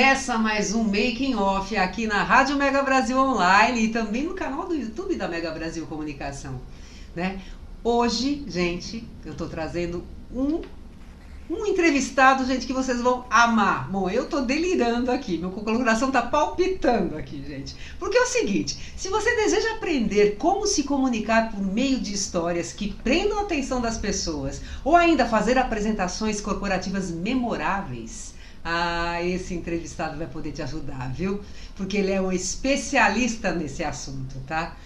Começa mais um Making Off aqui na Rádio Mega Brasil Online e também no canal do YouTube da Mega Brasil Comunicação. Né? Hoje, gente, eu estou trazendo um, um entrevistado, gente, que vocês vão amar. Bom, eu estou delirando aqui, meu coração está palpitando aqui, gente. Porque é o seguinte: se você deseja aprender como se comunicar por meio de histórias que prendam a atenção das pessoas, ou ainda fazer apresentações corporativas memoráveis, ah, esse entrevistado vai poder te ajudar, viu? Porque ele é um especialista nesse assunto, tá?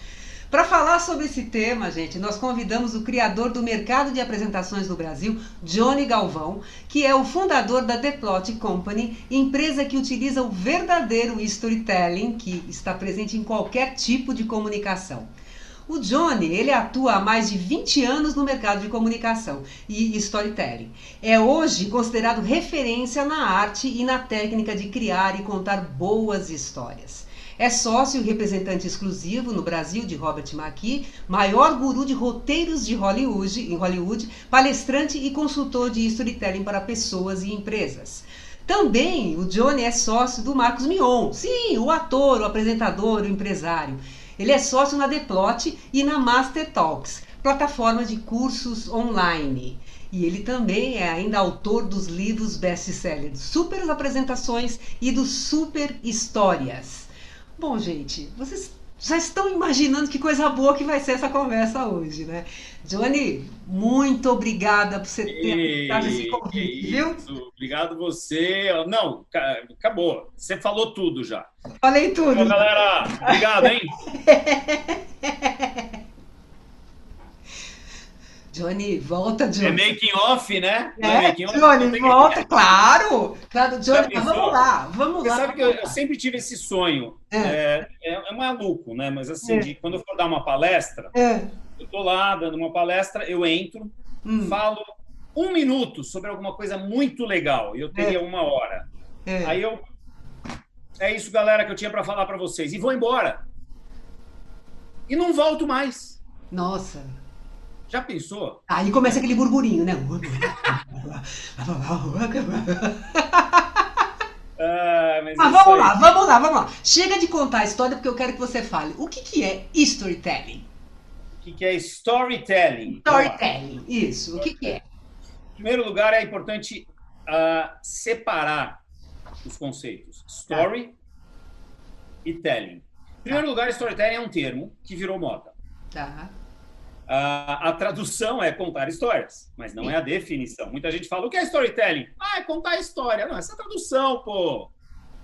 Para falar sobre esse tema, gente, nós convidamos o criador do mercado de apresentações no Brasil, Johnny Galvão, que é o fundador da The Plot Company, empresa que utiliza o verdadeiro storytelling, que está presente em qualquer tipo de comunicação. O Johnny, ele atua há mais de 20 anos no mercado de comunicação e storytelling. É hoje considerado referência na arte e na técnica de criar e contar boas histórias. É sócio e representante exclusivo no Brasil de Robert McKee, maior guru de roteiros de Hollywood, em Hollywood, palestrante e consultor de storytelling para pessoas e empresas. Também o Johnny é sócio do Marcos Mion, sim, o ator, o apresentador, o empresário. Ele é sócio na Deplot e na Master Talks, plataforma de cursos online. E ele também é ainda autor dos livros best-sellers Super Apresentações e dos Super Histórias. Bom, gente, vocês já estão imaginando que coisa boa que vai ser essa conversa hoje, né? Johnny, muito obrigada por você ter dado esse convite, viu? Obrigado você. Não, acabou. Você falou tudo já. Falei tudo. Então, galera, obrigado, hein? Johnny, volta, Johnny. É making off, né? É, é making off, Johnny, volta, que... claro. Claro, Johnny, vamos lá, vamos Você lá. Você sabe que eu, eu, sempre tive esse sonho. É, é, é, é maluco, né? Mas assim, é. de, quando eu for dar uma palestra, é. Eu tô lá dando uma palestra, eu entro, hum. falo um minuto sobre alguma coisa muito legal. E eu teria uma hora. Aí eu... É isso, galera, que eu tinha para falar para vocês. E vou embora. E não volto mais. Nossa. Já pensou? Aí começa aquele burburinho, né? ah, mas ah, vamos aí. lá, vamos lá, vamos lá. Chega de contar a história porque eu quero que você fale. O que, que é storytelling? O que, que é storytelling? Storytelling, isso. O que, que é? Em primeiro lugar, é importante uh, separar os conceitos story tá. e telling. Em primeiro tá. lugar, storytelling é um termo que virou moda. Tá. A, a, tradução é contar histórias, mas não é a definição. Muita gente fala, o que é storytelling? Ah, é contar história. Não, essa é a tradução, pô.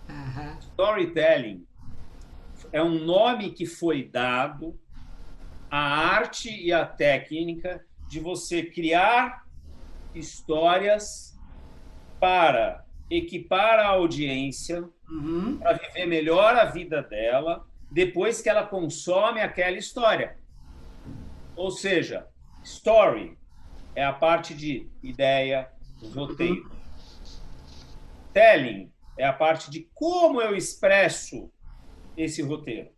Uhum. Storytelling é um nome que foi dado à arte e à técnica de você criar histórias para equipar a audiência, uhum. para viver melhor a vida dela, depois que ela consome aquela história. Ou seja, story é a parte de ideia, roteiro. Telling é a parte de como eu expresso esse roteiro.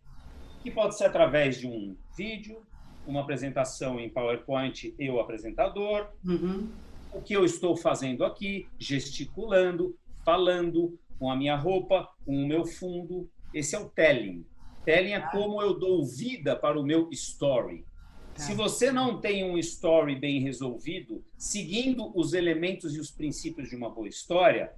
Que pode ser através de um vídeo, uma apresentação em PowerPoint, eu apresentador, uhum. o que eu estou fazendo aqui, gesticulando, falando com a minha roupa, com o meu fundo. Esse é o telling. Telling é como eu dou vida para o meu story. Se tá. você não tem um story bem resolvido, seguindo os elementos e os princípios de uma boa história,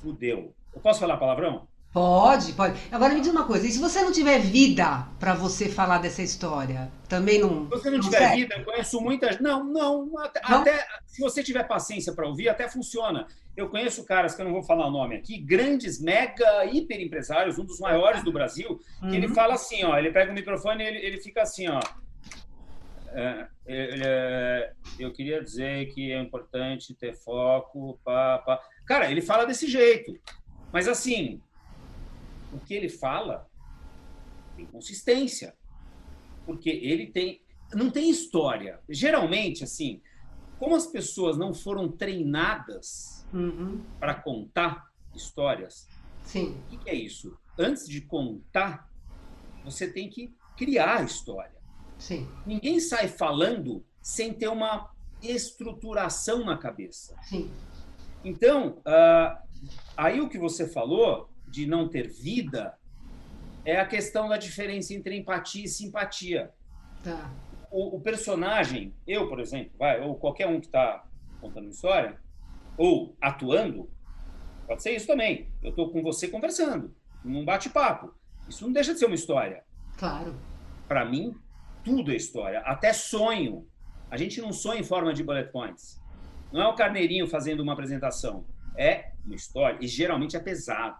fudeu. Eu posso falar palavrão? Pode, pode. Agora me diz uma coisa, e se você não tiver vida para você falar dessa história, também não. Se você não, não tiver serve? vida, eu conheço muitas. Não, não, até, não? até se você tiver paciência para ouvir, até funciona. Eu conheço caras que eu não vou falar o nome aqui, grandes, mega, hiper empresários, um dos maiores do Brasil, que uhum. ele fala assim, ó, ele pega o microfone e ele, ele fica assim, ó. é, é, eu queria dizer que é importante ter foco. Pá, pá. Cara, ele fala desse jeito. Mas, assim, o que ele fala tem consistência. Porque ele tem. Não tem história. Geralmente, assim, como as pessoas não foram treinadas uhum. para contar histórias, Sim. o que é isso? Antes de contar, você tem que criar a história. Sim. Ninguém sai falando sem ter uma estruturação na cabeça. Sim. Então, uh, aí o que você falou de não ter vida é a questão da diferença entre empatia e simpatia. Tá. O, o personagem, eu, por exemplo, vai, ou qualquer um que está contando uma história, ou atuando, pode ser isso também. Eu estou com você conversando, num bate-papo. Isso não deixa de ser uma história. Claro. Para mim, tudo é história, até sonho. A gente não sonha em forma de bullet points. Não é o carneirinho fazendo uma apresentação. É uma história. E geralmente é pesado.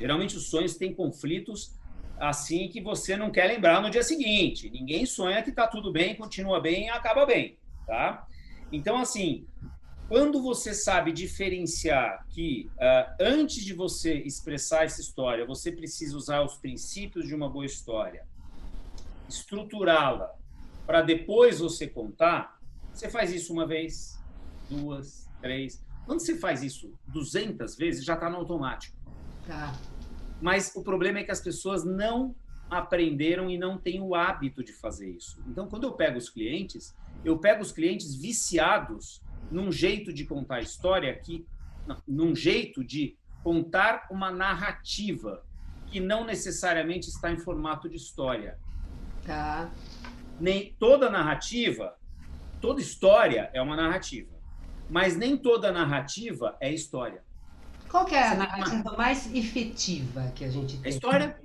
Geralmente os sonhos têm conflitos assim que você não quer lembrar no dia seguinte. Ninguém sonha que está tudo bem, continua bem acaba bem. Tá? Então, assim, quando você sabe diferenciar que uh, antes de você expressar essa história, você precisa usar os princípios de uma boa história, estruturá-la para depois você contar, você faz isso uma vez, duas, três. Quando você faz isso 200 vezes, já está no automático. Tá. Mas o problema é que as pessoas não aprenderam e não têm o hábito de fazer isso. Então, quando eu pego os clientes, eu pego os clientes viciados num jeito de contar história que num jeito de contar uma narrativa que não necessariamente está em formato de história. Tá. Nem toda narrativa, toda história é uma narrativa, mas nem toda narrativa é história. Qual que é a narrativa mais efetiva que a gente tem? É história.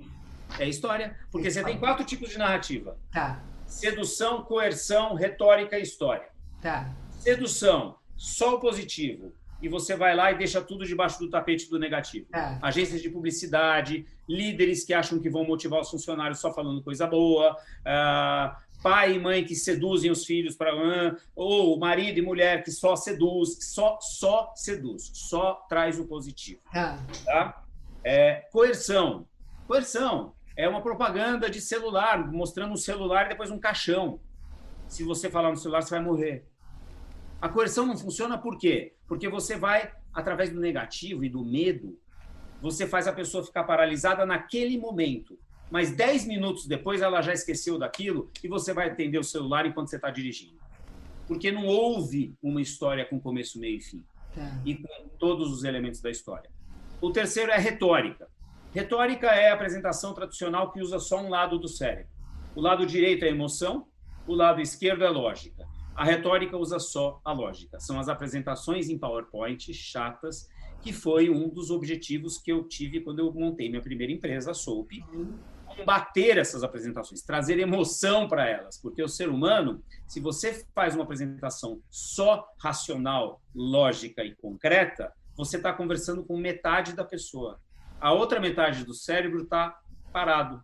É história, porque você tem quatro tipos de narrativa. Tá. Sedução, coerção, retórica e história. Tá sedução, só o positivo, e você vai lá e deixa tudo debaixo do tapete do negativo. É. Agências de publicidade, líderes que acham que vão motivar os funcionários só falando coisa boa, uh, pai e mãe que seduzem os filhos para ou marido e mulher que só seduz, só só seduz, só traz o positivo. É. Tá? É, coerção, coerção é uma propaganda de celular mostrando um celular e depois um caixão. Se você falar no celular, você vai morrer. A coerção não funciona por quê? Porque você vai, através do negativo e do medo, você faz a pessoa ficar paralisada naquele momento. Mas 10 minutos depois ela já esqueceu daquilo e você vai atender o celular enquanto você está dirigindo. Porque não houve uma história com começo, meio e fim. Tá. E com todos os elementos da história. O terceiro é retórica. Retórica é a apresentação tradicional que usa só um lado do cérebro. O lado direito é emoção, o lado esquerdo é lógica. A retórica usa só a lógica. São as apresentações em PowerPoint chatas, que foi um dos objetivos que eu tive quando eu montei minha primeira empresa, a Soap. Combater essas apresentações, trazer emoção para elas, porque o ser humano, se você faz uma apresentação só racional, lógica e concreta, você está conversando com metade da pessoa. A outra metade do cérebro está parado,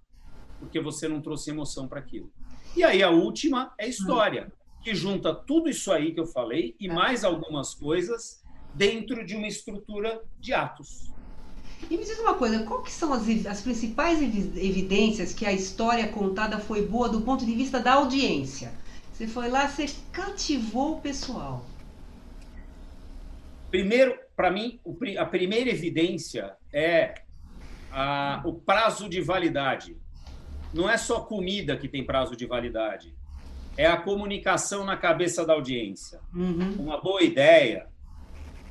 porque você não trouxe emoção para aquilo. E aí a última é história que junta tudo isso aí que eu falei e mais algumas coisas dentro de uma estrutura de atos. E me diz uma coisa, qual que são as, as principais evidências que a história contada foi boa do ponto de vista da audiência? Você foi lá, você cativou o pessoal. Primeiro, para mim, a primeira evidência é a, o prazo de validade. Não é só comida que tem prazo de validade é a comunicação na cabeça da audiência. Uhum. Uma boa ideia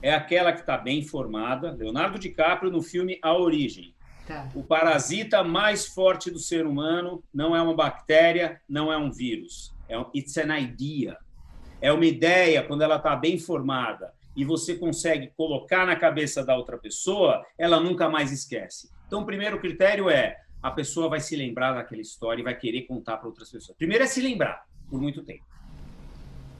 é aquela que está bem formada. Leonardo DiCaprio no filme A Origem. Tá. O parasita mais forte do ser humano não é uma bactéria, não é um vírus. É um, it's an idea. É uma ideia quando ela está bem formada e você consegue colocar na cabeça da outra pessoa, ela nunca mais esquece. Então, o primeiro critério é a pessoa vai se lembrar daquela história e vai querer contar para outras pessoas. Primeiro é se lembrar por muito tempo.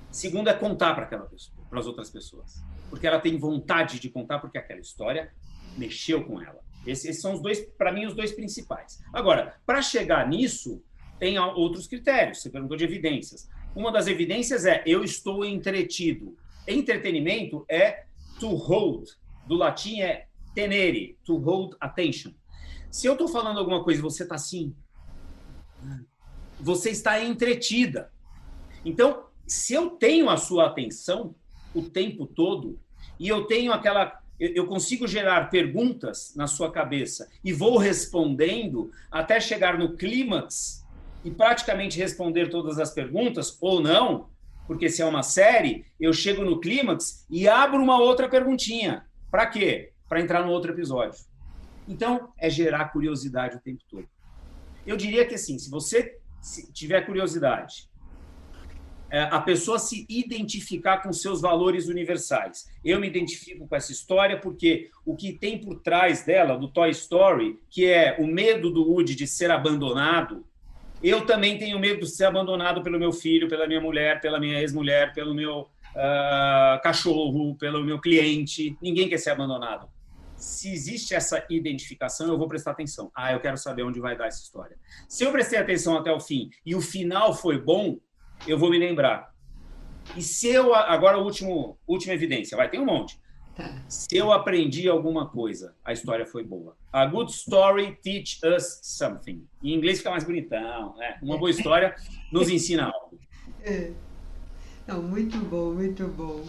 Segundo é contar para aquela pessoa, para as outras pessoas, porque ela tem vontade de contar porque aquela história mexeu com ela. Esses, são os dois, para mim, os dois principais. Agora, para chegar nisso, tem outros critérios. Você perguntou de evidências. Uma das evidências é eu estou entretido. Entretenimento é to hold. Do latim é tenere, to hold attention. Se eu estou falando alguma coisa e você está assim, você está entretida. Então, se eu tenho a sua atenção o tempo todo e eu tenho aquela eu consigo gerar perguntas na sua cabeça e vou respondendo até chegar no clímax e praticamente responder todas as perguntas ou não, porque se é uma série, eu chego no clímax e abro uma outra perguntinha. Para quê? Para entrar no outro episódio. Então, é gerar curiosidade o tempo todo. Eu diria que assim, se você tiver curiosidade, a pessoa se identificar com seus valores universais. Eu me identifico com essa história porque o que tem por trás dela, do Toy Story, que é o medo do Woody de ser abandonado, eu também tenho medo de ser abandonado pelo meu filho, pela minha mulher, pela minha ex-mulher, pelo meu uh, cachorro, pelo meu cliente. Ninguém quer ser abandonado. Se existe essa identificação, eu vou prestar atenção. Ah, eu quero saber onde vai dar essa história. Se eu prestei atenção até o fim e o final foi bom, eu vou me lembrar. E se eu agora o último última evidência, vai ter um monte. Tá. Se eu aprendi alguma coisa, a história foi boa. A good story teach us something. Em inglês fica mais bonitão, né? Uma boa história nos ensina algo. É. Não, muito bom, muito bom.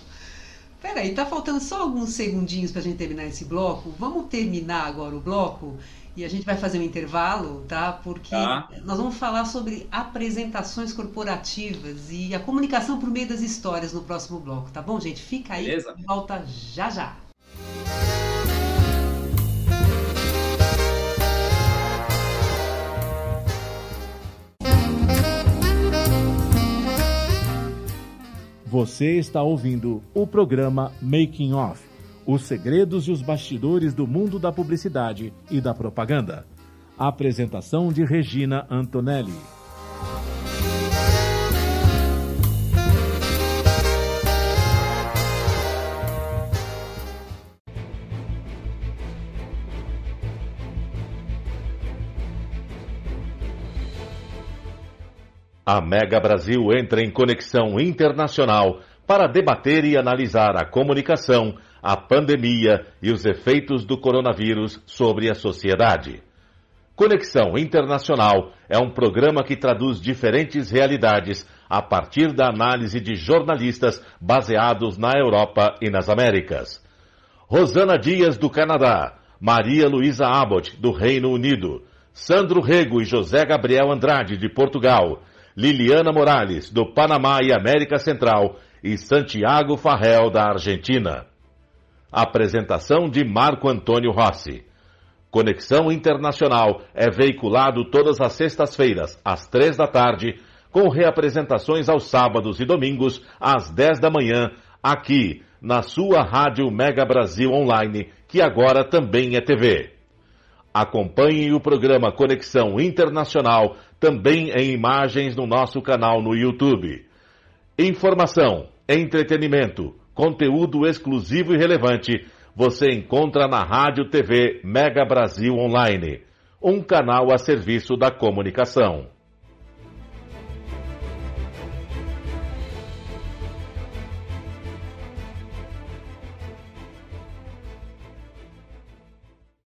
Peraí, tá faltando só alguns segundinhos para a gente terminar esse bloco. Vamos terminar agora o bloco e a gente vai fazer um intervalo, tá? Porque tá. nós vamos falar sobre apresentações corporativas e a comunicação por meio das histórias no próximo bloco, tá bom, gente? Fica aí, Beleza. volta já já. Você está ouvindo o programa Making Off os segredos e os bastidores do mundo da publicidade e da propaganda. apresentação de Regina Antonelli. A Mega Brasil entra em conexão internacional para debater e analisar a comunicação a pandemia e os efeitos do coronavírus sobre a sociedade. Conexão Internacional é um programa que traduz diferentes realidades a partir da análise de jornalistas baseados na Europa e nas Américas. Rosana Dias, do Canadá, Maria Luísa Abbott, do Reino Unido, Sandro Rego e José Gabriel Andrade, de Portugal, Liliana Morales, do Panamá e América Central, e Santiago Farrell, da Argentina. Apresentação de Marco Antônio Rossi. Conexão Internacional é veiculado todas as sextas-feiras, às três da tarde, com reapresentações aos sábados e domingos, às dez da manhã, aqui, na sua Rádio Mega Brasil Online, que agora também é TV. Acompanhe o programa Conexão Internacional também em imagens no nosso canal no YouTube. Informação, entretenimento, Conteúdo exclusivo e relevante você encontra na Rádio TV Mega Brasil Online, um canal a serviço da comunicação.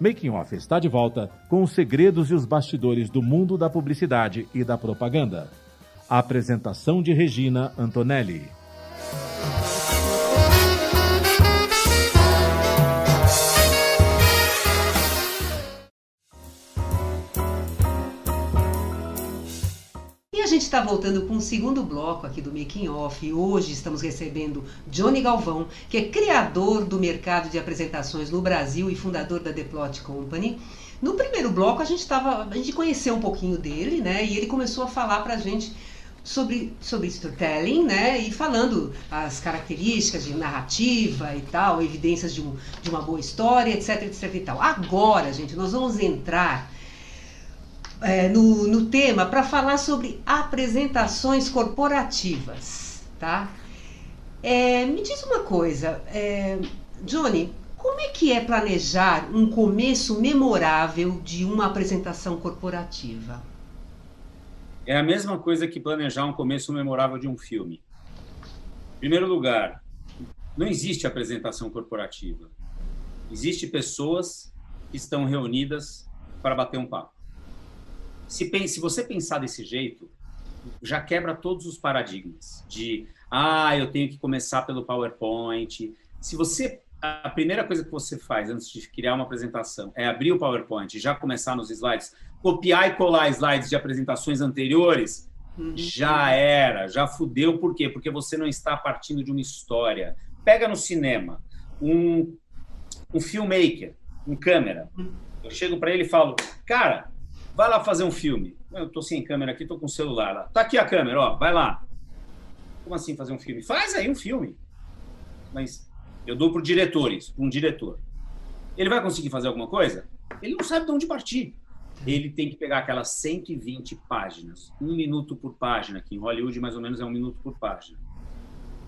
Making Off está de volta com os segredos e os bastidores do mundo da publicidade e da propaganda. A apresentação de Regina Antonelli. Está voltando com o segundo bloco aqui do Making Off e hoje estamos recebendo Johnny Galvão, que é criador do mercado de apresentações no Brasil e fundador da The Plot Company. No primeiro bloco a gente tava, a gente conheceu um pouquinho dele, né? E ele começou a falar para a gente sobre, sobre storytelling, né? E falando as características de narrativa e tal, evidências de, um, de uma boa história, etc, etc e tal. Agora, gente, nós vamos entrar é, no, no tema para falar sobre apresentações corporativas, tá? É, me diz uma coisa, é, Johnny, como é que é planejar um começo memorável de uma apresentação corporativa? É a mesma coisa que planejar um começo memorável de um filme. Em primeiro lugar, não existe apresentação corporativa. Existem pessoas que estão reunidas para bater um papo. Se, se você pensar desse jeito, já quebra todos os paradigmas de ah, eu tenho que começar pelo PowerPoint. Se você a primeira coisa que você faz antes de criar uma apresentação é abrir o PowerPoint, já começar nos slides, copiar e colar slides de apresentações anteriores, uhum. já era, já fudeu. Por quê? Porque você não está partindo de uma história. Pega no cinema um, um filmmaker, um câmera. Uhum. Eu chego para ele e falo, cara, vai lá fazer um filme. Eu estou sem câmera aqui, estou com o celular lá. Tá aqui a câmera, ó, vai lá. Como assim fazer um filme? Faz aí um filme. Mas eu dou para diretores, um diretor. Ele vai conseguir fazer alguma coisa? Ele não sabe de onde partir. Ele tem que pegar aquelas 120 páginas, um minuto por página, que em Hollywood mais ou menos é um minuto por página.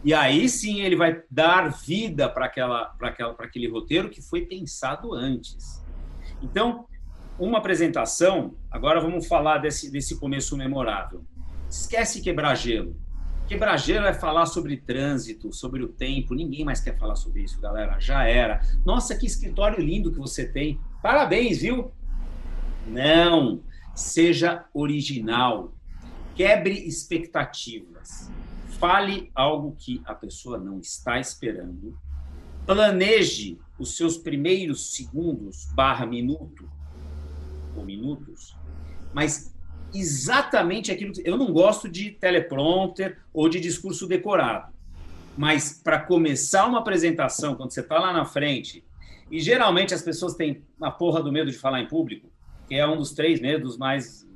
E aí sim ele vai dar vida para aquela, para aquela, para aquele roteiro que foi pensado antes. Então, uma apresentação. Agora vamos falar desse desse começo memorável. Esquece quebrar gelo. Quebrageiro é falar sobre trânsito, sobre o tempo. Ninguém mais quer falar sobre isso, galera. Já era. Nossa, que escritório lindo que você tem. Parabéns, viu? Não. Seja original. Quebre expectativas. Fale algo que a pessoa não está esperando. Planeje os seus primeiros segundos barra minuto ou minutos, mas exatamente aquilo que eu não gosto de teleprompter ou de discurso decorado. Mas para começar uma apresentação, quando você está lá na frente, e geralmente as pessoas têm uma porra do medo de falar em público, que é um dos três medos mais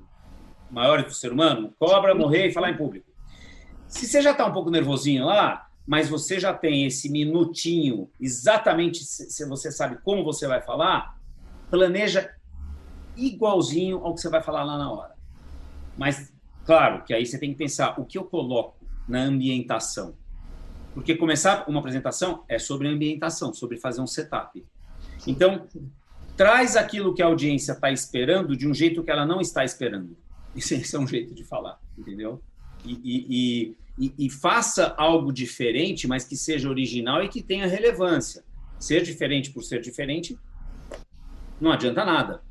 maiores do ser humano, cobra, morrer e falar em público. Se você já está um pouco nervosinho lá, mas você já tem esse minutinho, exatamente se você sabe como você vai falar, planeja igualzinho ao que você vai falar lá na hora. Mas, claro, que aí você tem que pensar o que eu coloco na ambientação. Porque começar uma apresentação é sobre ambientação, sobre fazer um setup. Então, traz aquilo que a audiência está esperando de um jeito que ela não está esperando. Esse é um jeito de falar, entendeu? E, e, e, e, faça algo diferente, mas que seja original e que tenha relevância. Ser diferente por ser diferente não adianta nada.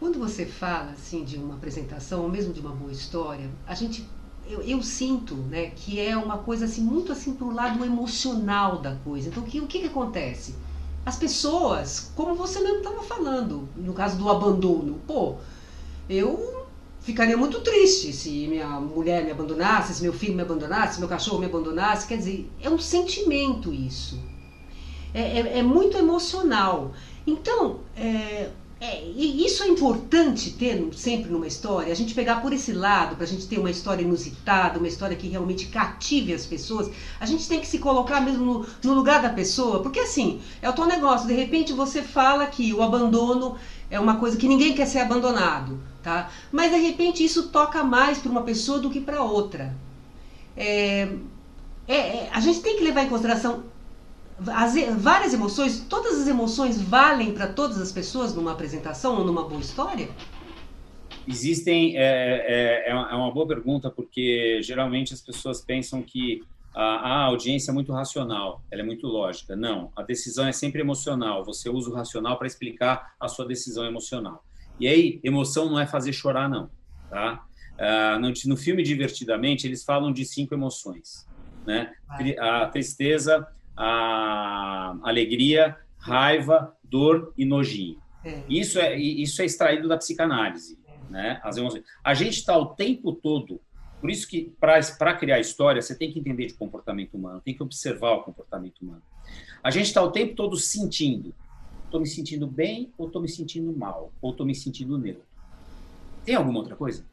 Quando você fala assim de uma apresentação ou mesmo de uma boa história, a gente eu, eu sinto, né, que é uma coisa assim muito assim pro lado emocional da coisa. Então, o que, o que, que acontece? As pessoas, como você mesmo estava falando, no caso do abandono, pô, eu ficaria muito triste se minha mulher me abandonasse, se meu filho me abandonasse, se meu cachorro me abandonasse. Quer dizer, é um sentimento isso. É, é, é muito emocional. Então, é, é, e isso é importante ter sempre numa história, a gente pegar por esse lado, para a gente ter uma história inusitada, uma história que realmente cative as pessoas, a gente tem que se colocar mesmo no, no lugar da pessoa, porque assim, é o teu negócio, de repente você fala que o abandono é uma coisa que ninguém quer ser abandonado, tá? Mas de repente isso toca mais para uma pessoa do que para outra. É, é, é, a gente tem que levar em consideração as, várias emoções, todas as emoções valem para todas as pessoas numa apresentação ou numa boa história? Existem, é, é, é uma boa pergunta, porque geralmente as pessoas pensam que a, a, audiência é muito racional, ela é muito lógica. Não, a decisão é sempre emocional. Você usa o racional para explicar a sua decisão emocional. E aí, emoção não é fazer chorar, não. Tá? Ah, no, no filme Divertidamente, eles falam de cinco emoções. Né? A tristeza, a alegria, raiva, dor e nojinho. É. Isso, é, isso é extraído da psicanálise. né? As emoções. A gente está o tempo todo. Por isso que, para criar história, você tem que entender de comportamento humano, tem que observar o comportamento humano. A gente está o tempo todo sentindo. Estou me sentindo bem ou estou me sentindo mal? Ou estou me sentindo neutro? Tem alguma outra coisa?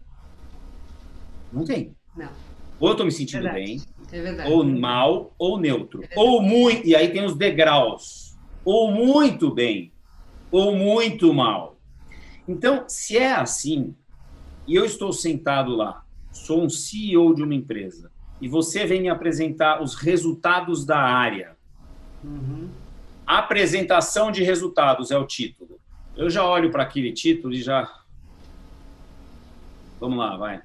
Não tem. Não. Ou eu estou me sentindo bem, É ou mal, ou neutro. É Ou muito. E aí tem os degraus. Ou muito bem, ou muito mal. Então, se é assim, e eu estou sentado lá, sou um CEO de uma empresa, e você vem me apresentar os resultados da área. Uhum. Apresentação de resultados é o título. Eu já olho para aquele título e já. Vamos lá, vai.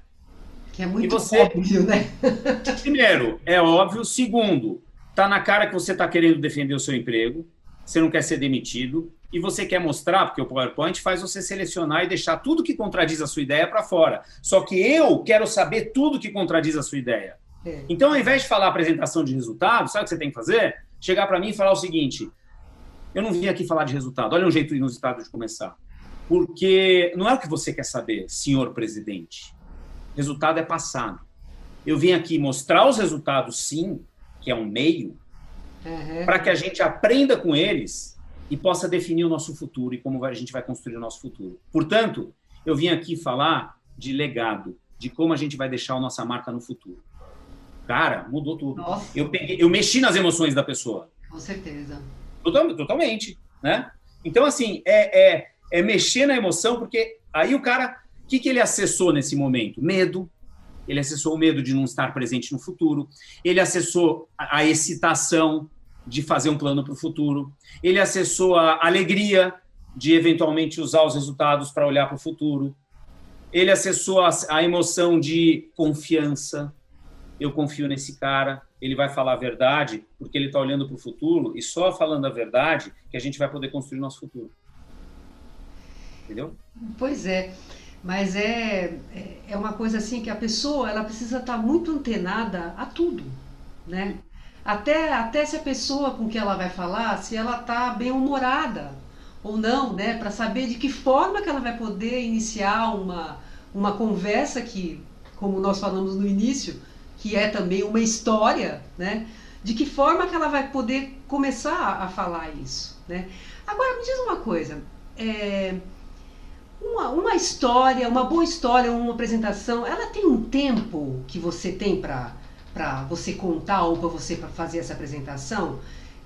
Que é muito você? óbvio, né? Primeiro, é óbvio. Segundo, tá na cara que você está querendo defender o seu emprego, você não quer ser demitido e você quer mostrar, porque o PowerPoint faz você selecionar e deixar tudo que contradiz a sua ideia para fora. Só que eu quero saber tudo que contradiz a sua ideia. É. Então, ao invés de falar apresentação de resultado, sabe o que você tem que fazer? Chegar para mim e falar o seguinte: eu não vim aqui falar de resultado. Olha um jeito inusitado de começar. Porque não é o que você quer saber, senhor presidente. Resultado é passado. Eu vim aqui mostrar os resultados, sim, que é um meio, Uhum. para que a gente aprenda com eles e possa definir o nosso futuro e como a gente vai construir o nosso futuro. Portanto, eu vim aqui falar de legado, de como a gente vai deixar a nossa marca no futuro. Cara, mudou tudo. Nossa, Eu, peguei, eu mexi nas emoções da pessoa. com certeza. Total- Totalmente, né? Então, assim, é, é, é mexer na emoção, porque aí o cara, que, que ele acessou nesse momento? Medo. Ele acessou o medo de não estar presente no futuro. Ele acessou a, a excitação de fazer um plano para o futuro. Ele acessou a alegria de eventualmente usar os resultados para olhar para o futuro. Ele acessou a, a emoção de confiança. Eu confio nesse cara, ele vai falar a verdade, porque ele está olhando para o futuro, e só falando a verdade que a gente vai poder construir nosso futuro. Entendeu? Pois é, mas é, é- é uma coisa assim que a pessoa ela precisa estar muito antenada a tudo, né? Até, até se a pessoa com que ela vai falar, se ela está bem humorada ou não, né? Para saber de que forma que ela vai poder iniciar uma, uma conversa que, como nós falamos no início, que é também uma história, né? De que forma que ela vai poder começar a, a falar isso, né? Agora me diz uma coisa, é, uma, uma história, uma boa história, uma apresentação, ela tem um tempo que você tem para para você contar ou para você fazer essa apresentação,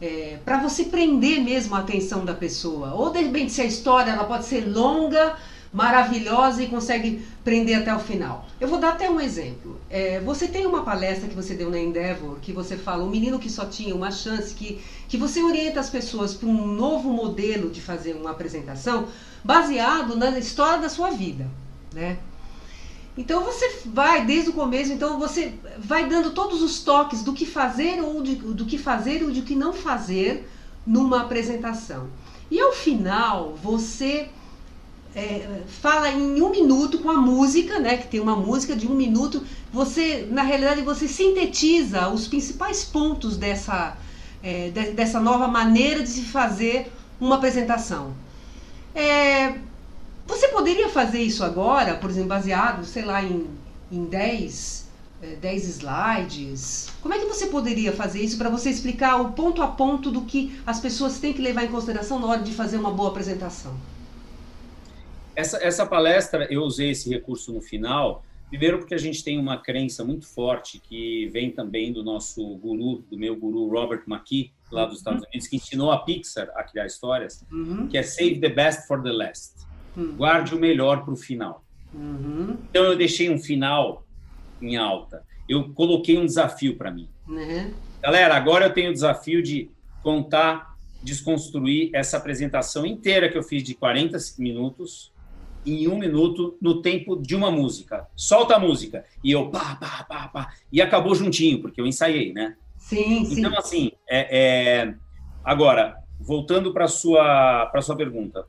é, para você prender mesmo a atenção da pessoa. Ou de repente se a história ela pode ser longa, maravilhosa e consegue prender até o final. Eu vou dar até um exemplo. É, você tem uma palestra que você deu na Endeavor que você fala um menino que só tinha uma chance, que, que você orienta as pessoas para um novo modelo de fazer uma apresentação baseado na história da sua vida, né? Então você vai desde o começo, então você vai dando todos os toques do que fazer ou de, do que fazer ou de que não fazer numa apresentação. E ao final você é, fala em um minuto com a música, né? Que tem uma música de um minuto. Você, na realidade, você sintetiza os principais pontos dessa, é, de- dessa nova maneira de se fazer uma apresentação. É, você poderia fazer isso agora, por exemplo, baseado, sei lá, em, em 10, eh, 10 slides? Como é que você poderia fazer isso para você explicar o ponto a ponto do que as pessoas têm que levar em consideração na hora de fazer uma boa apresentação? Essa, essa palestra, eu usei esse recurso no final, primeiro porque a gente tem uma crença muito forte que vem também do nosso guru, do meu guru Robert McKee, lá dos Estados Unidos, que ensinou a Pixar a criar histórias, Uhum, que é Save the Best for the Last. Hum. Guarde o melhor para o final. uhum, Então eu deixei um final em alta. Eu coloquei um desafio para mim. né? Galera, agora eu tenho o desafio de contar, desconstruir essa apresentação inteira que eu fiz de 40 minutos em um minuto no tempo de uma música. Solta a música. E eu pá, pá, pá, pá. E acabou juntinho, porque eu ensaiei, né? Sim, sim. Então, assim, é, é... agora, voltando para a sua, pra sua pergunta.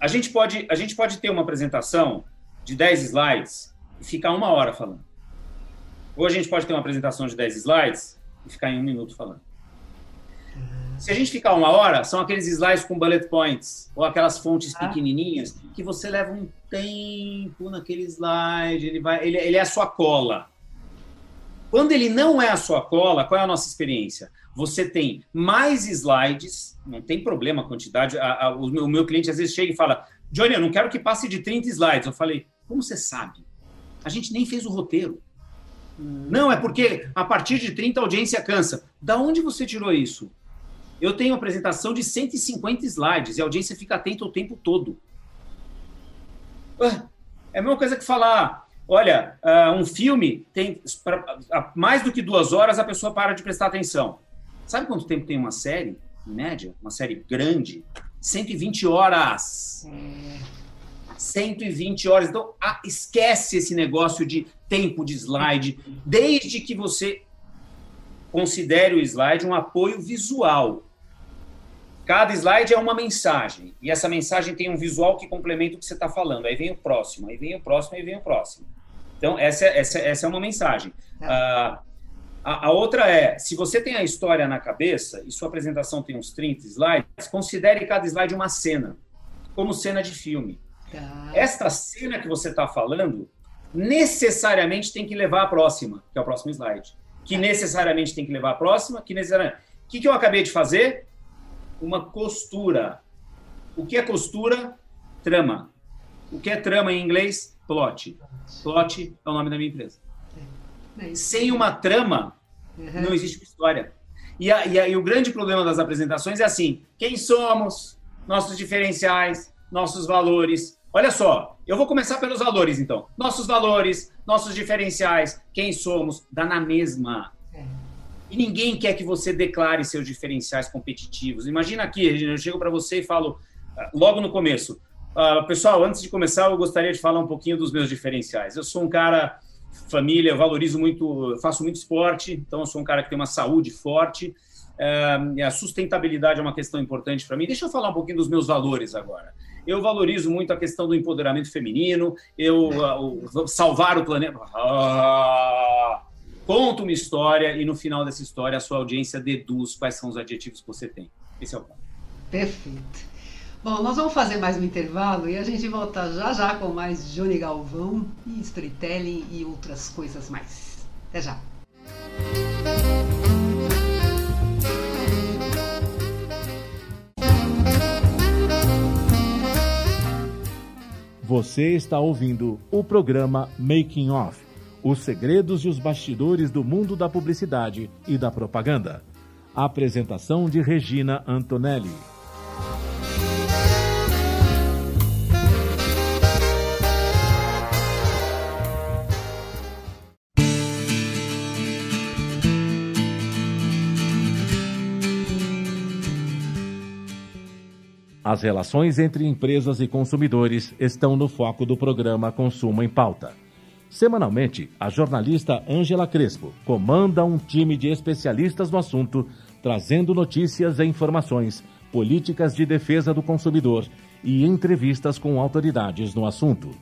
A gente, pode, a gente pode ter uma apresentação de 10 slides e ficar uma hora falando. Ou a gente pode ter uma apresentação de 10 slides e ficar em um minuto falando. Se a gente ficar uma hora, são aqueles slides com bullet points, ou aquelas fontes ah. pequenininhas, que você leva um tempo naquele slide, ele, vai, ele, ele é a sua cola. Quando ele não é a sua cola, qual é a nossa experiência? Você tem mais slides, não tem problema a quantidade. A, a, o, meu, o meu cliente às vezes chega e fala: Johnny, eu não quero que passe de 30 slides. Eu falei: como você sabe? A gente nem fez o roteiro. Não, é porque a partir de 30 a audiência cansa. Da onde você tirou isso? Eu tenho apresentação de 150 slides e a audiência fica atenta o tempo todo. É a mesma coisa que falar, olha, uh, um filme tem mais do que duas horas a pessoa para de prestar atenção. Sabe quanto tempo tem uma série, em média? Uma série grande? 120 horas. 120 horas. Então, ah, esquece esse negócio de tempo de slide, desde que você considere o slide um apoio visual. Cada slide é uma mensagem, e essa mensagem tem um visual que complementa o que você está falando. Aí vem o próximo, aí vem o próximo, aí vem o próximo. Então, essa, essa, essa é uma mensagem. Uh, a, a, outra é, se você tem a história na cabeça e sua apresentação tem uns 30 slides, considere cada slide uma cena, como cena de filme. Tá. Esta cena que você está falando necessariamente tem que levar à próxima, que é o próximo slide. Que tá. necessariamente tem que levar à próxima, que necessariamente. O que, que eu acabei de fazer? Uma costura. O que é costura? Trama. O que é trama em inglês? Plot. Plot é o nome da minha empresa. É Sem uma trama, uhum. não existe uma história. E, a, e, a, e o grande problema das apresentações é assim: quem somos, nossos diferenciais, nossos valores. Olha só, eu vou começar pelos valores, então. Nossos valores, nossos diferenciais, quem somos, dá na mesma. E ninguém quer que você declare seus diferenciais competitivos. Imagina aqui, eu chego para você e falo, ah, logo no começo, uh, pessoal, antes de começar, eu gostaria de falar um pouquinho dos meus diferenciais. Eu sou um cara família, eu valorizo muito, faço muito esporte, então eu sou um cara que tem uma saúde forte. É, a sustentabilidade é uma questão importante para mim. Deixa eu falar um pouquinho dos meus valores agora. Eu valorizo muito a questão do empoderamento feminino, eu uh, salvar o planeta. Ah, conta uma história e no final dessa história a sua audiência deduz quais são os adjetivos que você tem. Esse é o ponto. Perfeito. Bom, nós vamos fazer mais um intervalo e a gente volta já já com mais Johnny Galvão e storytelling e outras coisas mais. Até já. Você está ouvindo o programa Making Off os segredos e os bastidores do mundo da publicidade e da propaganda. A apresentação de Regina Antonelli. As relações entre empresas e consumidores estão no foco do programa Consumo em Pauta. Semanalmente, a jornalista Ângela Crespo comanda um time de especialistas no assunto, trazendo notícias e informações, políticas de defesa do consumidor e entrevistas com autoridades no assunto.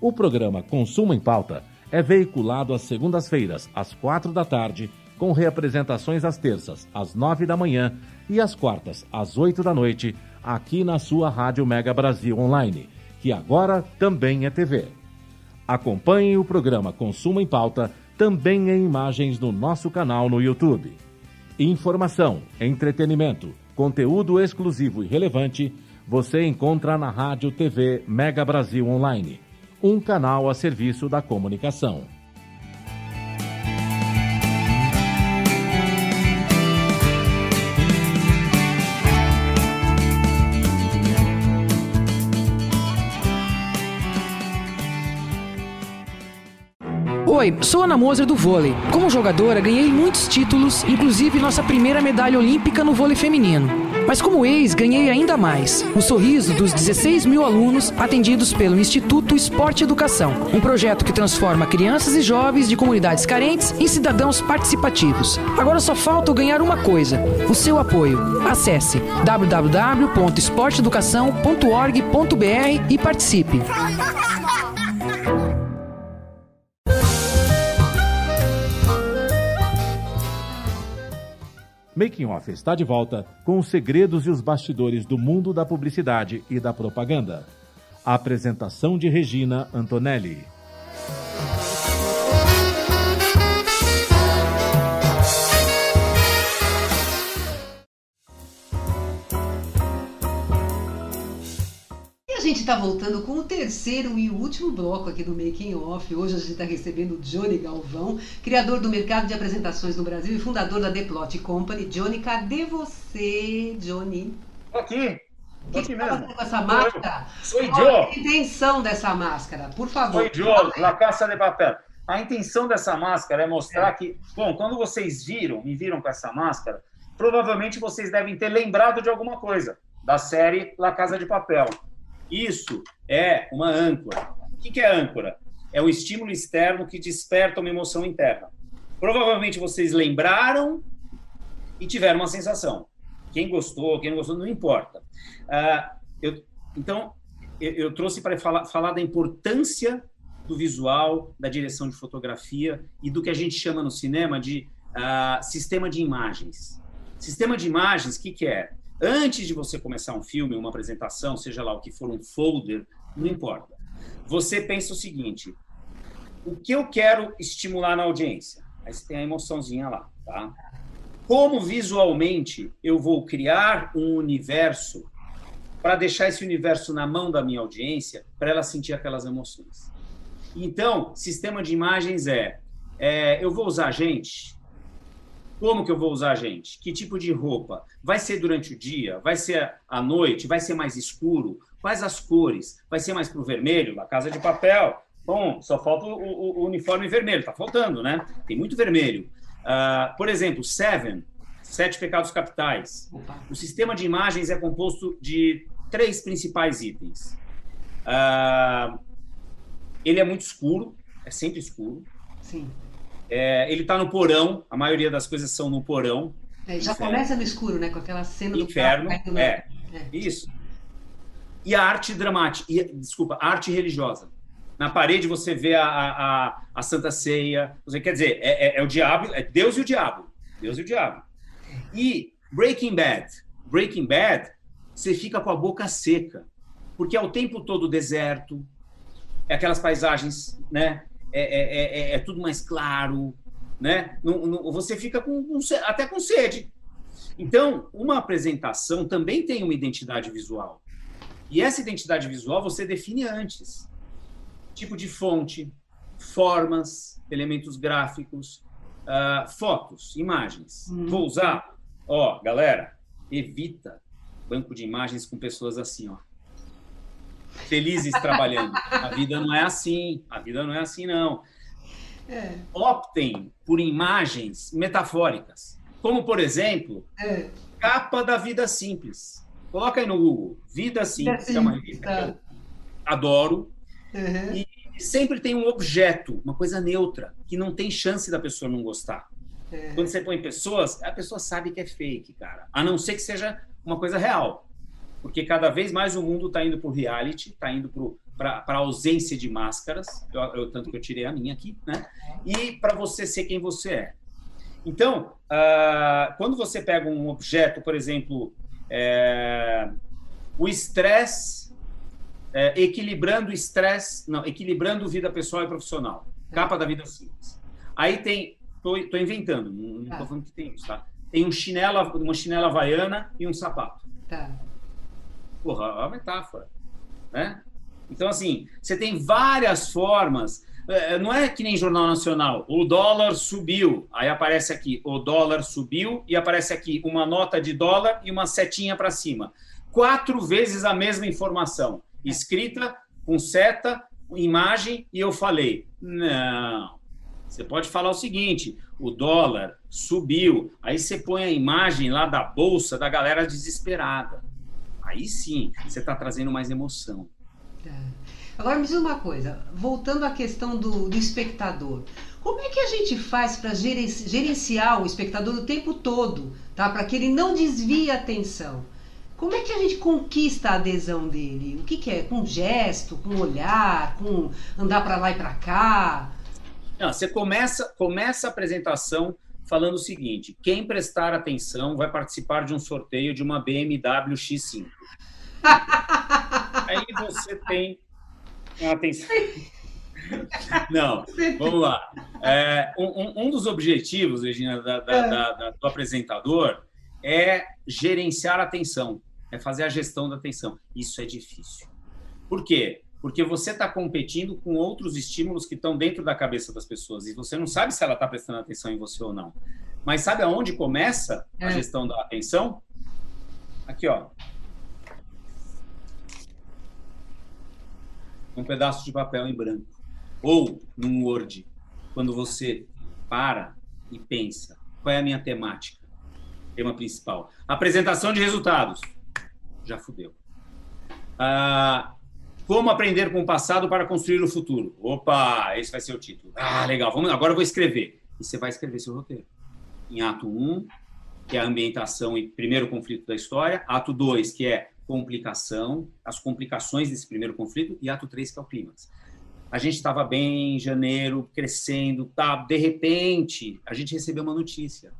O programa Consumo em Pauta é veiculado às segundas-feiras, às quatro da tarde, com reapresentações às terças, às nove da manhã e às quartas, às oito da noite, aqui na sua Rádio Mega Brasil Online, que agora também é TV. Acompanhe o programa Consumo em Pauta também em imagens no nosso canal no YouTube. Informação, entretenimento, conteúdo exclusivo e relevante você encontra na Rádio TV Mega Brasil Online, um canal a serviço da comunicação. Oi, sou Ana Moser do vôlei. Como jogadora, ganhei muitos títulos, inclusive nossa primeira medalha olímpica no vôlei feminino. Mas como ex, ganhei ainda mais. O sorriso dos 16 mil alunos atendidos pelo Instituto Esporte Educação, um projeto que transforma crianças e jovens de comunidades carentes em cidadãos participativos. Agora só falta ganhar uma coisa: o seu apoio. Acesse www.esporteeducação.org.br e participe. Making Off está de volta com os segredos e os bastidores do mundo da publicidade e da propaganda. A apresentação de Regina Antonelli. Gente está voltando com o terceiro e último bloco aqui do Making Off. Hoje a gente está recebendo o Johnny Galvão, criador do mercado de apresentações no Brasil e fundador da The Plot Company. Johnny, cadê você, Johnny? Aqui. O que, que tá com essa máscara? Sou Qual a intenção dessa máscara? Por favor. Sou Joe, La Caça de Papel. A intenção dessa máscara é mostrar é. que, bom, quando vocês viram, me viram com essa máscara, provavelmente vocês devem ter lembrado de alguma coisa da série La Casa de Papel. Isso é uma âncora. O que é âncora? É um estímulo externo que desperta uma emoção interna. Provavelmente vocês lembraram e tiveram uma sensação. Quem gostou, quem não gostou, não importa. Uh, eu, então, eu, eu trouxe para falar, falar da importância do visual, da direção de fotografia e do que a gente chama no cinema de uh, sistema de imagens. Sistema de imagens, o que, que é? Antes de você começar um filme, uma apresentação, seja lá o que for, um folder, não importa. Você pensa o seguinte: o que eu quero estimular na audiência? Aí você tem a emoçãozinha lá, tá? Como visualmente eu vou criar um universo para deixar esse universo na mão da minha audiência, para ela sentir aquelas emoções. Então, sistema de imagens é, é eu vou usar gente, como que eu vou usar, gente? Que tipo de roupa? Vai ser durante o dia? Vai ser à noite? Vai ser mais escuro? Quais as cores? Vai ser mais para o vermelho? Na casa de papel? Bom, só falta o, o, o uniforme vermelho. Tá faltando, né? Tem muito vermelho. Uh, por exemplo, Seven, Sete Pecados Capitais. O sistema de imagens é composto de três principais itens. Uh, ele é muito escuro, é sempre escuro. Sim. É, ele está no porão, a maioria das coisas são no porão. É, já inferno. começa no escuro, né? Com aquela cena do inferno. Do é. é. Isso. E a arte dramática, e, desculpa, a arte religiosa. Na parede você vê a, a, a Santa Ceia. Você quer dizer, é, é, é, o diabo, é Deus e o diabo. Deus e o diabo. E Breaking Bad. Breaking Bad, você fica com a boca seca. Porque é o tempo todo deserto, é aquelas paisagens, né? É é, é, é, é, tudo mais claro, né? Não, não, você fica com, com, até com sede. Então, uma apresentação também tem uma identidade visual. E essa identidade visual você define antes. Tipo de fonte, formas, elementos gráficos, uh, fotos, imagens. Hum. Vou usar, ó, galera, evita banco de imagens com pessoas assim, ó felizes trabalhando. A vida não é assim. A vida não é assim, não. É. Optem por imagens metafóricas. Como, por exemplo, é. capa da vida simples. Coloca aí no Google. Vida simples. É uma revista tá. que eu adoro. Uhum. E sempre tem um objeto, uma coisa neutra, que não tem chance da pessoa não gostar. É. Quando você põe pessoas, a pessoa sabe que é fake, cara. A não ser que seja uma coisa real porque cada vez mais o mundo está indo para o reality, está indo para a ausência de máscaras, eu, eu, tanto que eu tirei a minha aqui, né? E para você ser quem você é. Então, uh, quando você pega um objeto, por exemplo, é, o estresse, é, equilibrando o estresse, não, equilibrando vida pessoal e profissional, capa da vida simples. Aí tem, estou inventando, não estou tá. falando que tem isso, tá? Tem um chinela, uma chinela havaiana e um sapato. Tá. Porra, é uma metáfora, né? Então, assim, você tem várias formas. É, não é que nem Jornal Nacional. O dólar subiu. Aí aparece aqui, o dólar subiu, e aparece aqui uma nota de dólar e uma setinha para cima. Quatro vezes a mesma informação. Escrita com seta, imagem, e eu falei: não. Você pode falar o seguinte: o dólar subiu. Aí você põe a imagem lá da bolsa da galera desesperada. Aí sim, você está trazendo mais emoção. É. Agora me diz uma coisa, voltando à questão do, do espectador. Como é que a gente faz para gerenciar o espectador o tempo todo, tá? Para que ele não desvie a atenção? Como é que a gente conquista a adesão dele? O que, que é? Com gesto, com olhar, com andar para lá e para cá? Não, você começa, começa a apresentação falando o seguinte: quem prestar atenção vai participar de um sorteio de uma BMW X5. Aí você tem atenção. Não, vamos lá. É, um, um, dos objetivos, Regina, da, da, é. da, do apresentador é gerenciar a atenção, é fazer a gestão da atenção. Isso é difícil. Por quê? Porque você está competindo com outros estímulos que estão dentro da cabeça das pessoas e você não sabe se ela está prestando atenção em você ou não. Mas sabe aonde começa a é. gestão da atenção? Aqui, ó. Um pedaço de papel em branco. Ou num Word. Quando você para e pensa: qual é a minha temática? Tema principal. Apresentação de resultados. Já fudeu. Ah, como aprender com o passado para construir o futuro? Opa, esse vai ser o título. Ah, legal. Vamos, agora eu vou escrever. E você vai escrever seu roteiro. Em ato 1, que é a ambientação e primeiro conflito da história. Ato 2, que é complicação, as complicações desse primeiro conflito. E ato 3, que é o clímax. A gente estava bem em janeiro, crescendo, tá? De repente, a gente recebeu uma notícia.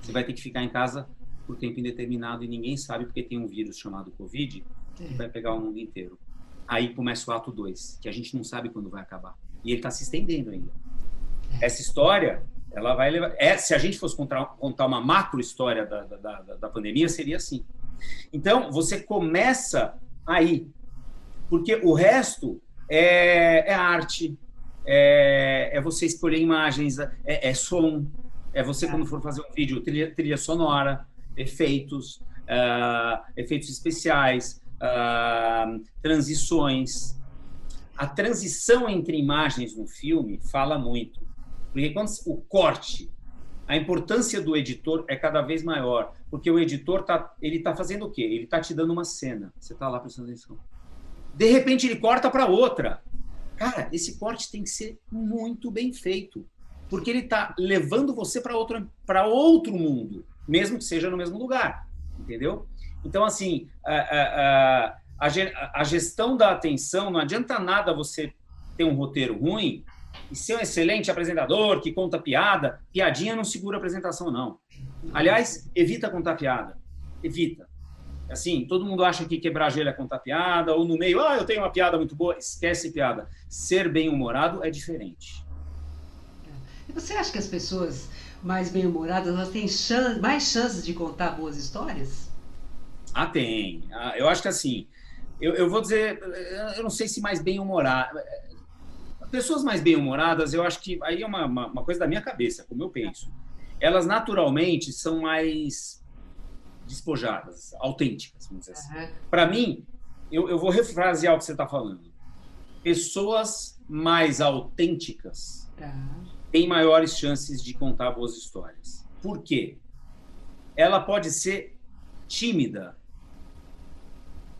Você vai ter que ficar em casa por tempo indeterminado e ninguém sabe porque tem um vírus chamado Covid que vai pegar o mundo inteiro. Aí começa o ato 2, que a gente não sabe quando vai acabar. E ele está se estendendo ainda. Essa história, ela vai levar. É, se a gente fosse contar, contar uma macro história da, da, da, da pandemia, seria assim. Então, você começa aí. Porque o resto é, é arte, é, é, você escolher imagens, é, é, som, é você, quando for fazer um vídeo, trilha, trilha sonora, efeitos, uh, efeitos especiais, uh, transições. A transição entre imagens no filme fala muito. Porque quando o corte, a importância do editor é cada vez maior. Porque o editor tá, ele está fazendo o quê? Ele está te dando uma cena. Você está lá prestando atenção. De repente ele corta para outra. Cara, esse corte tem que ser muito bem feito. Porque ele está levando você para outro, outro mundo, mesmo que seja no mesmo lugar. Entendeu? Então, assim, a, a, a, gestão da atenção, não adianta nada você ter um roteiro ruim e ser um excelente apresentador que conta piada. Piadinha não segura apresentação, não. Aliás, evita contar piada. Evita. Assim, todo mundo acha que quebrar gelo é contar piada, ou no meio, ah, eu tenho uma piada muito boa. Esquece piada. Ser bem-humorado é diferente. E você acha que as pessoas mais bem-humoradas têm chance, mais chances de contar boas histórias? Ah, tem. Ah, eu acho que assim, eu, eu vou dizer, eu não sei se mais bem-humorado. Pessoas mais bem-humoradas, eu acho que aí é uma, uma, uma, coisa da minha cabeça, como eu penso. Elas naturalmente são mais despojadas, autênticas, vamos dizer assim. Uhum. Para mim, eu, eu vou refrasear o que você está falando. Pessoas mais autênticas uhum. têm maiores chances de contar boas histórias. Por quê? Ela pode ser tímida,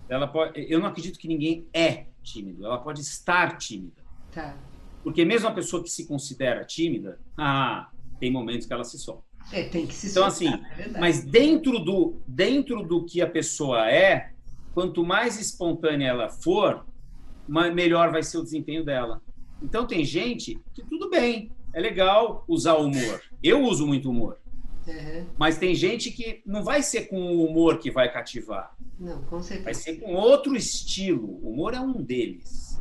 ela pode, eu não acredito que ninguém é tímido, ela pode estar tímida. Tá. Porque mesmo a pessoa que se considera tímida, ah, tem momentos que ela se solta. É, tem que se então, soltar, assim, é mas dentro do, dentro do que a pessoa é, quanto mais espontânea ela for, melhor vai ser o desempenho dela. Então tem gente que tudo bem, é legal usar humor. Eu uso muito humor. Uhum. Mas tem gente que não vai ser com o humor que vai cativar. Não, com certeza. Vai ser com outro estilo. O humor é um deles.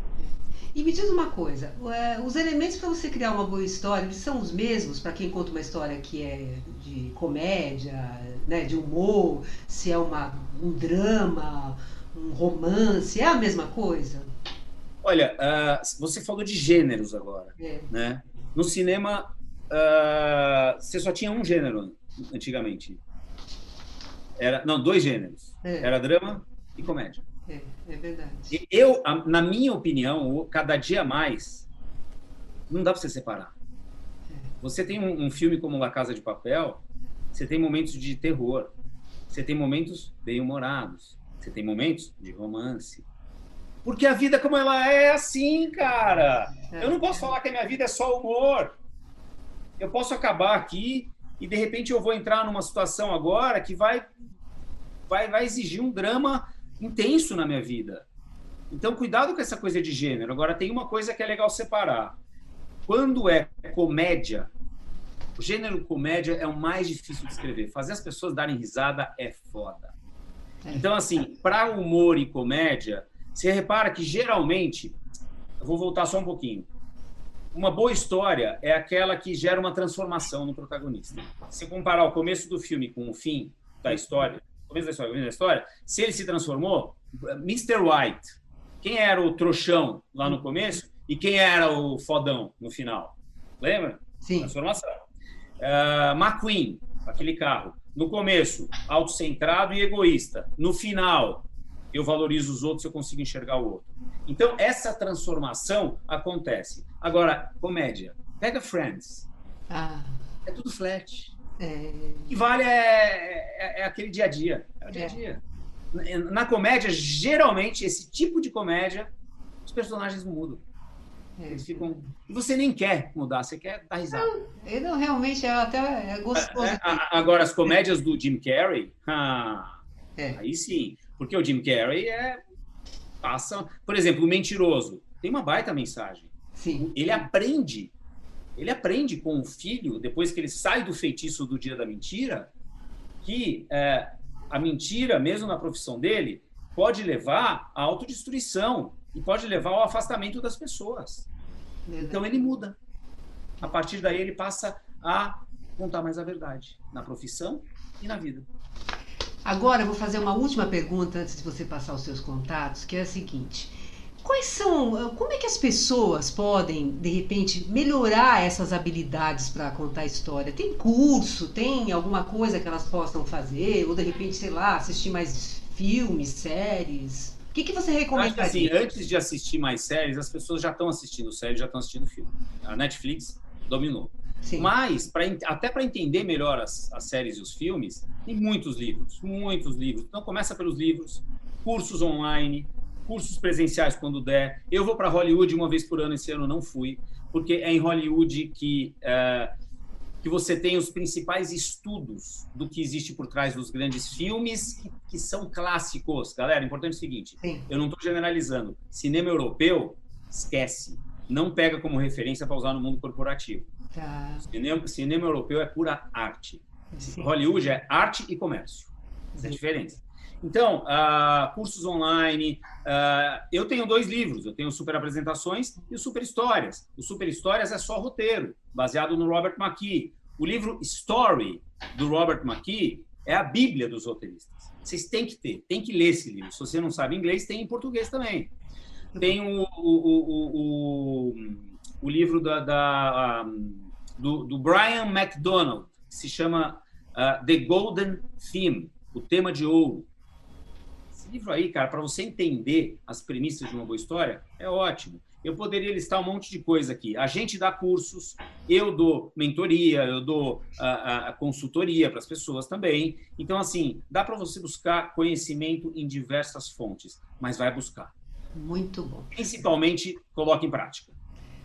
E me diz uma coisa, é, os elementos para você criar uma boa história, eles são os mesmos para quem conta uma história que é de comédia, né, de humor, se é uma, um drama, um romance, é a mesma coisa? Olha, uh, você falou de gêneros agora, é. né? No cinema, uh, você só tinha um gênero antigamente. Era, não, dois gêneros. É. Era drama e comédia. É, é verdade. Eu, na minha opinião, cada dia mais, não dá para você separar. É. Você tem um, um, filme como La Casa de Papel, você tem momentos de terror, você tem momentos bem-humorados, você tem momentos de romance. Porque a vida como ela é, é assim, cara. É. Eu não posso falar que a minha vida é só humor. Eu posso acabar aqui e de repente eu vou entrar numa situação agora que vai vai, vai exigir um drama intenso na minha vida. Então, cuidado com essa coisa de gênero. Agora, tem uma coisa que é legal separar. Quando é comédia, O gênero comédia é o mais difícil de escrever. Fazer as pessoas darem risada é foda. É. Então, assim, para humor e comédia, você repara que geralmente. Eu vou voltar só um pouquinho. Uma boa história é aquela que gera uma transformação no protagonista. Se comparar o começo do filme com o fim da história, começo da história, começo da história, se ele se transformou, Mr. White, quem era o trouxão lá no começo e quem era o fodão no final? Lembra? Sim. Transformação. Uh, McQueen, aquele carro. No começo, autocentrado e egoísta. No final, eu valorizo os outros, eu consigo enxergar o outro. Então, essa transformação acontece. Agora, comédia. Pega Friends. Ah. É tudo flat. É... O que vale é, é, é, aquele dia a dia. É o dia a dia. É. Na comédia, geralmente, esse tipo de comédia, os personagens mudam. É. Eles ficam. E você nem quer mudar, você quer dar risada. Não, não realmente é até é gostoso. É, agora, as comédias do Jim Carrey, ah, aí sim. Porque o Jim Carrey é. Passa. Por exemplo, o mentiroso. Tem uma baita mensagem. Sim. Ele aprende. Ele aprende com o filho, depois que ele sai do feitiço do dia da mentira, que é, a mentira, mesmo na profissão dele, pode levar à autodestruição e pode levar ao afastamento das pessoas. Então ele muda. A partir daí ele passa a contar mais a verdade na profissão e na vida. Agora eu vou fazer uma última pergunta antes de você passar os seus contatos, que é a seguinte: quais são, como é que as pessoas podem de repente melhorar essas habilidades para contar história? Tem curso, tem alguma coisa que elas possam fazer ou de repente, sei lá, assistir mais filmes, séries? O que, que você recomenda? Assim, antes de assistir mais séries, as pessoas já estão assistindo séries, já estão assistindo filme. A Netflix dominou. Sim. Mas, pra, até para entender melhor as, as, séries e os filmes, tem muitos livros, muitos livros. Então, começa pelos livros, cursos online, cursos presenciais quando der. Eu vou para Hollywood uma vez por ano, esse ano não fui, porque é em Hollywood que é, que você tem os principais estudos do que existe por trás dos grandes filmes que, que são clássicos. Galera, importante é o seguinte: Sim. eu não estou generalizando. Cinema europeu, esquece. Não pega como referência para usar no mundo corporativo. Tá. Cinema, cinema europeu é pura arte. Sim. Hollywood é arte e comércio. Essa é a diferença. Então, uh, cursos online. Uh, eu tenho dois livros. Eu tenho Super Apresentações e o Super Histórias. O Super Histórias é só roteiro, baseado no Robert McKee. O livro Story, do Robert McKee, é a bíblia dos roteiristas. Vocês têm que ter, tem que ler esse livro. Se você não sabe inglês, tem em português também. Tem o, o, o, o, o livro da, da um, do, do, Brian McDonald, que se chama uh, The Golden Theme, o tema de ouro livro aí, cara, para você entender as premissas de uma boa história, é ótimo. Eu poderia listar um monte de coisa aqui. A gente dá cursos, eu dou mentoria, eu dou a, a consultoria para as pessoas também. Então, assim, dá para você buscar conhecimento em diversas fontes, mas vai buscar. Muito bom. Principalmente, coloque em prática.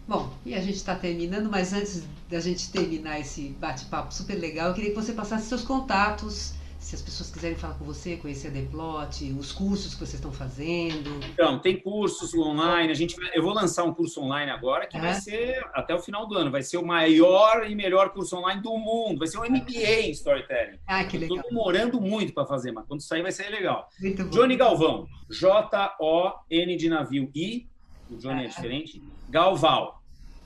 Bom, e a gente está terminando, mas antes da gente terminar esse bate-papo super legal, eu queria que você passasse seus contatos, se as pessoas quiserem falar com você, conhecer a Deplot, os cursos que vocês estão fazendo. Então, tem cursos online. A gente vai, eu vou lançar um curso online agora que é. vai ser até o final do ano. Vai ser o maior e melhor curso online do mundo. Vai ser um MBA em storytelling. Ah, que legal. Estou demorando muito para fazer, mas quando sair vai ser legal. Muito bom. Johnny Galvão. J-O-N de navio I. O Johnny é, é diferente. Galval.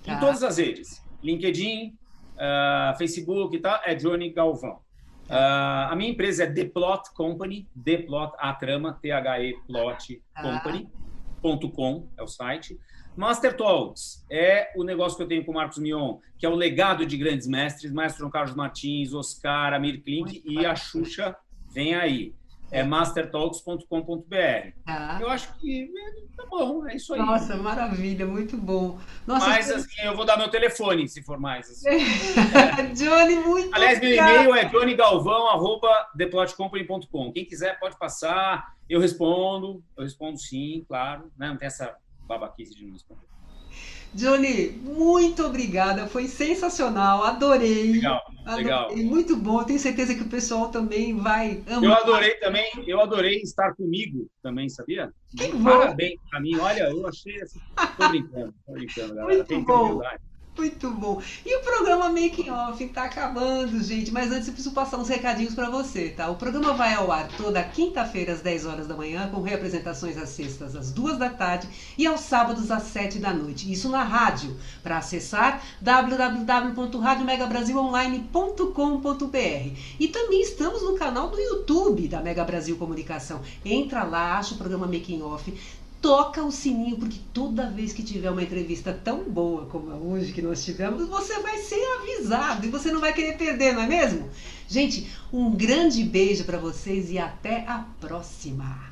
Tá. Em todas as redes. LinkedIn, uh, Facebook e tal, é Johnny Galvão. Uh, a minha empresa é The Plot Company, The Plot, a trama, T-H-E Plot Company.com é o site. Master Talks é o negócio que eu tenho com o Marcos Mion, que é o legado de grandes mestres, Maestro João Carlos Martins, Oscar, Amir Klink e a Xuxa vem aí é mastertalks.com.br. Ah. Eu acho que é, tá bom, é isso aí. Nossa, maravilha, muito bom. Nossa, Mas assim, eu vou dar meu telefone, se for mais. Assim. Johnny, muito Aliás, meu e-mail é johnnygalvão.theplotcompany.com. Quem quiser pode passar, eu respondo, eu respondo sim, claro, né? Não tem essa babaquice de não responder. Johnny, muito obrigada. Foi sensacional. Adorei. Legal, adorei. legal. Muito bom. Tenho certeza que o pessoal também vai amar. Eu adorei também. Eu adorei estar comigo também, sabia? Que Parabéns para mim. Olha, eu achei assim. Tô brincando, tô brincando, galera. Muito bom. Muito bom. E o programa Making Off tá acabando, gente. Mas antes eu preciso passar uns recadinhos para você, tá? O programa vai ao ar toda quinta-feira às 10 horas da manhã, com reapresentações às sextas às 2 da tarde e aos sábados às 7 da noite. Isso na rádio. Para acessar www.radiomegabrasilonline.com.br. E também estamos no canal do YouTube da Mega Brasil Comunicação. Entra lá, acha o programa Making Off toca o sininho, porque toda vez que tiver uma entrevista tão boa como a hoje que nós tivemos, você vai ser avisado e você não vai querer perder, não é mesmo? Gente, um grande beijo para vocês e até a próxima!